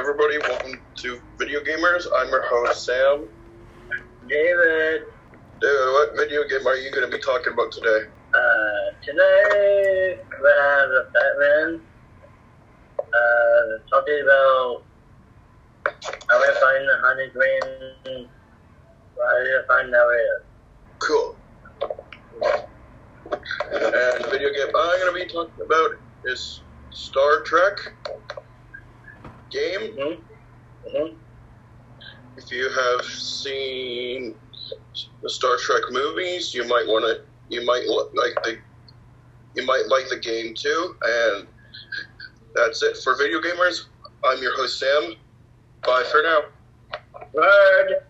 everybody. Welcome to Video Gamers. I'm your host, Sam. David, David, what video game are you going to be talking about today? uh, today we have a Batman. Uh, talking about how to find the hundred grand. How to find that area. Cool. And the video game I'm going to be talking about is Star Trek game. Mm-hmm. Mm-hmm. If you have seen the Star Trek movies, you might want to. You might li- like the. You might like the game too, and that's it for video gamers. I'm your host Sam. Bye for now. Word.